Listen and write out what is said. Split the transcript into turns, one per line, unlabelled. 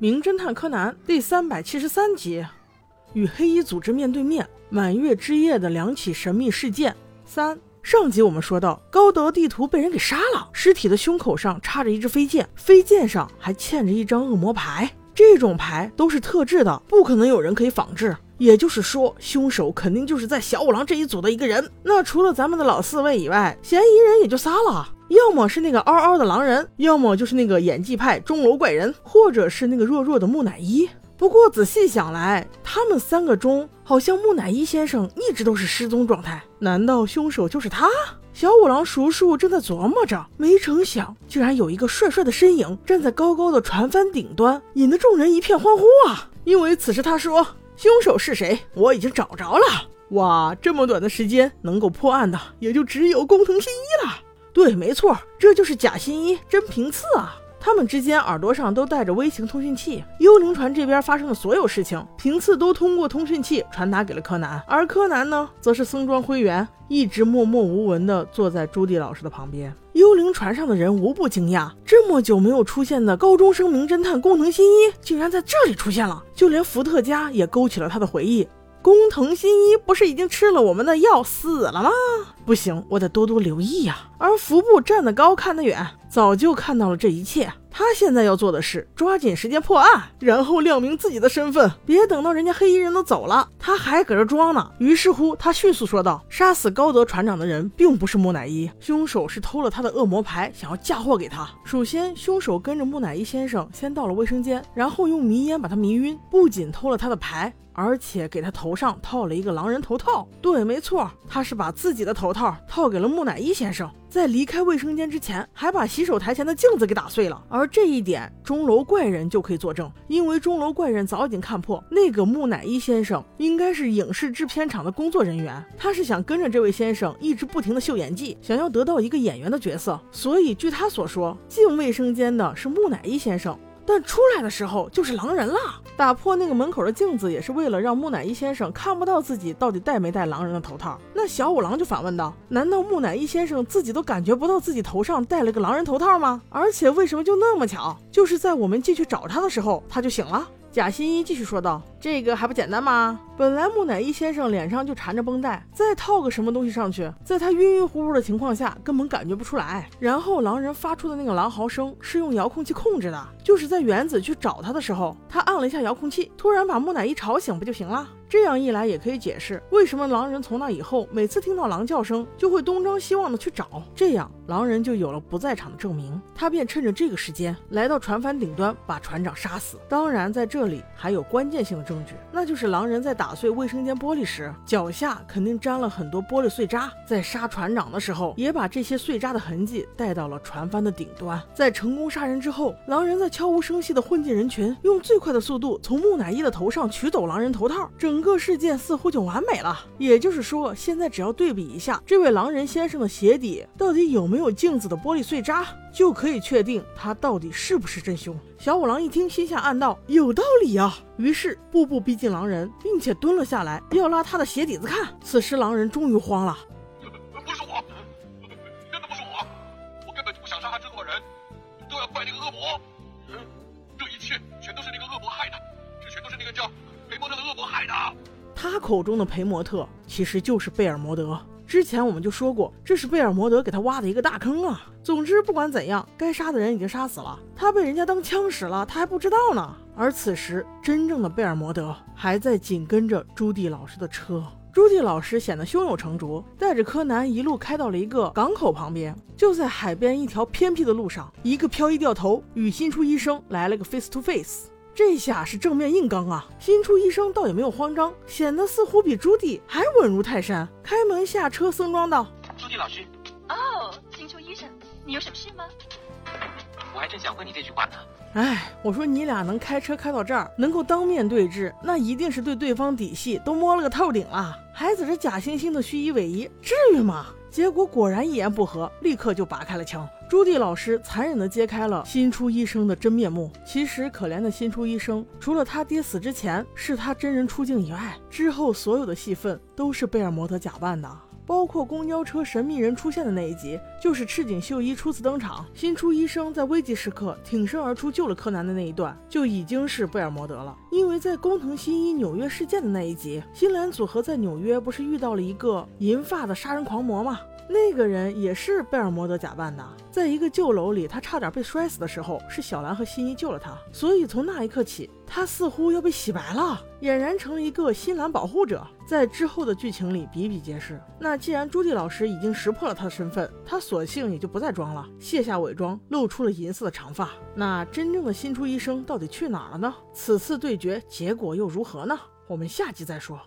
名侦探柯南》第三百七十三集：与黑衣组织面对面，满月之夜的两起神秘事件。三上集我们说到，高德地图被人给杀了，尸体的胸口上插着一支飞剑，飞剑上还嵌着一张恶魔牌。这种牌都是特制的，不可能有人可以仿制。也就是说，凶手肯定就是在小五郎这一组的一个人。那除了咱们的老四位以外，嫌疑人也就仨了。要么是那个嗷嗷的狼人，要么就是那个演技派钟楼怪人，或者是那个弱弱的木乃伊。不过仔细想来，他们三个中，好像木乃伊先生一直都是失踪状态。难道凶手就是他？小五郎叔叔正在琢磨着，没成想，竟然有一个帅帅的身影站在高高的船帆顶端，引得众人一片欢呼啊！因为此时他说：“凶手是谁？我已经找着了。”哇，这么短的时间能够破案的，也就只有工藤新一了。对，没错，这就是假新一真平次啊！他们之间耳朵上都带着微型通讯器，幽灵船这边发生的所有事情，平次都通过通讯器传达给了柯南，而柯南呢，则是僧装灰原，一直默默无闻地坐在朱棣老师的旁边。幽灵船上的人无不惊讶，这么久没有出现的高中生名侦探工藤新一，竟然在这里出现了，就连伏特加也勾起了他的回忆。工藤新一不是已经吃了我们的药死了吗？不行，我得多多留意呀。而服部站得高看得远，早就看到了这一切。他现在要做的是抓紧时间破案，然后亮明自己的身份，别等到人家黑衣人都走了，他还搁这装呢。于是乎，他迅速说道：“杀死高德船长的人并不是木乃伊，凶手是偷了他的恶魔牌，想要嫁祸给他。首先，凶手跟着木乃伊先生先到了卫生间，然后用迷烟把他迷晕，不仅偷了他的牌。”而且给他头上套了一个狼人头套，对，没错，他是把自己的头套套给了木乃伊先生，在离开卫生间之前，还把洗手台前的镜子给打碎了。而这一点，钟楼怪人就可以作证，因为钟楼怪人早已经看破，那个木乃伊先生应该是影视制片厂的工作人员，他是想跟着这位先生一直不停的秀演技，想要得到一个演员的角色。所以据他所说，进卫生间的是木乃伊先生。但出来的时候就是狼人了。打破那个门口的镜子，也是为了让木乃伊先生看不到自己到底戴没戴狼人的头套。那小五郎就反问道：“难道木乃伊先生自己都感觉不到自己头上戴了个狼人头套吗？而且为什么就那么巧，就是在我们进去找他的时候，他就醒了？”假新一继续说道：“这个还不简单吗？本来木乃伊先生脸上就缠着绷带，再套个什么东西上去，在他晕晕乎乎的情况下，根本感觉不出来。然后狼人发出的那个狼嚎声是用遥控器控制的，就是在原子去找他的时候，他按了一下遥控器，突然把木乃伊吵醒，不就行了？”这样一来，也可以解释为什么狼人从那以后每次听到狼叫声就会东张西望的去找，这样狼人就有了不在场的证明。他便趁着这个时间来到船帆顶端，把船长杀死。当然，在这里还有关键性的证据，那就是狼人在打碎卫生间玻璃时，脚下肯定沾了很多玻璃碎渣，在杀船长的时候，也把这些碎渣的痕迹带到了船帆的顶端。在成功杀人之后，狼人在悄无声息的混进人群，用最快的速度从木乃伊的头上取走狼人头套，整。整个事件似乎就完美了，也就是说，现在只要对比一下这位狼人先生的鞋底到底有没有镜子的玻璃碎渣，就可以确定他到底是不是真凶。小五郎一听，心下暗道：有道理啊！于是步步逼近狼人，并且蹲了下来，要拉他的鞋底子看。此时狼人终于慌了：
不是我，真的不是我，我根本就不想杀害制作人，都要怪那个恶魔。这一切全都是那个恶魔害的，这全都是那个叫……培摩特的恶魔害的，
他口中的培摩特其实就是贝尔摩德。之前我们就说过，这是贝尔摩德给他挖的一个大坑啊。总之，不管怎样，该杀的人已经杀死了，他被人家当枪使了，他还不知道呢。而此时，真正的贝尔摩德还在紧跟着朱棣老师的车。朱棣老师显得胸有成竹，带着柯南一路开到了一个港口旁边。就在海边一条偏僻的路上，一个漂移掉头，与新出医生来了个 face to face。这下是正面硬刚啊！新出医生倒也没有慌张，显得似乎比朱棣还稳如泰山。开门下车，僧装道：“
朱棣老师，
哦，新出医生，你有什么事吗？
我还正想问你这句话呢。
哎，我说你俩能开车开到这儿，能够当面对质，那一定是对对方底细都摸了个透顶了，还在这假惺惺的虚以委蛇，至于吗？结果果然一言不合，立刻就拔开了枪。朱棣老师残忍地揭开了新出医生的真面目。其实，可怜的新出医生，除了他爹死之前是他真人出镜以外，之后所有的戏份都是贝尔摩德假扮的。包括公交车神秘人出现的那一集，就是赤井秀一初次登场，新出医生在危急时刻挺身而出救了柯南的那一段，就已经是贝尔摩德了。因为在工藤新一纽约事件的那一集，新兰组合在纽约不是遇到了一个银发的杀人狂魔吗？那个人也是贝尔摩德假扮的，在一个旧楼里，他差点被摔死的时候，是小兰和新一救了他。所以从那一刻起，他似乎要被洗白了，俨然成了一个新兰保护者，在之后的剧情里比比皆是。那既然朱棣老师已经识破了他的身份，他索性也就不再装了，卸下伪装，露出了银色的长发。那真正的新出医生到底去哪儿了呢？此次对决结果又如何呢？我们下集再说。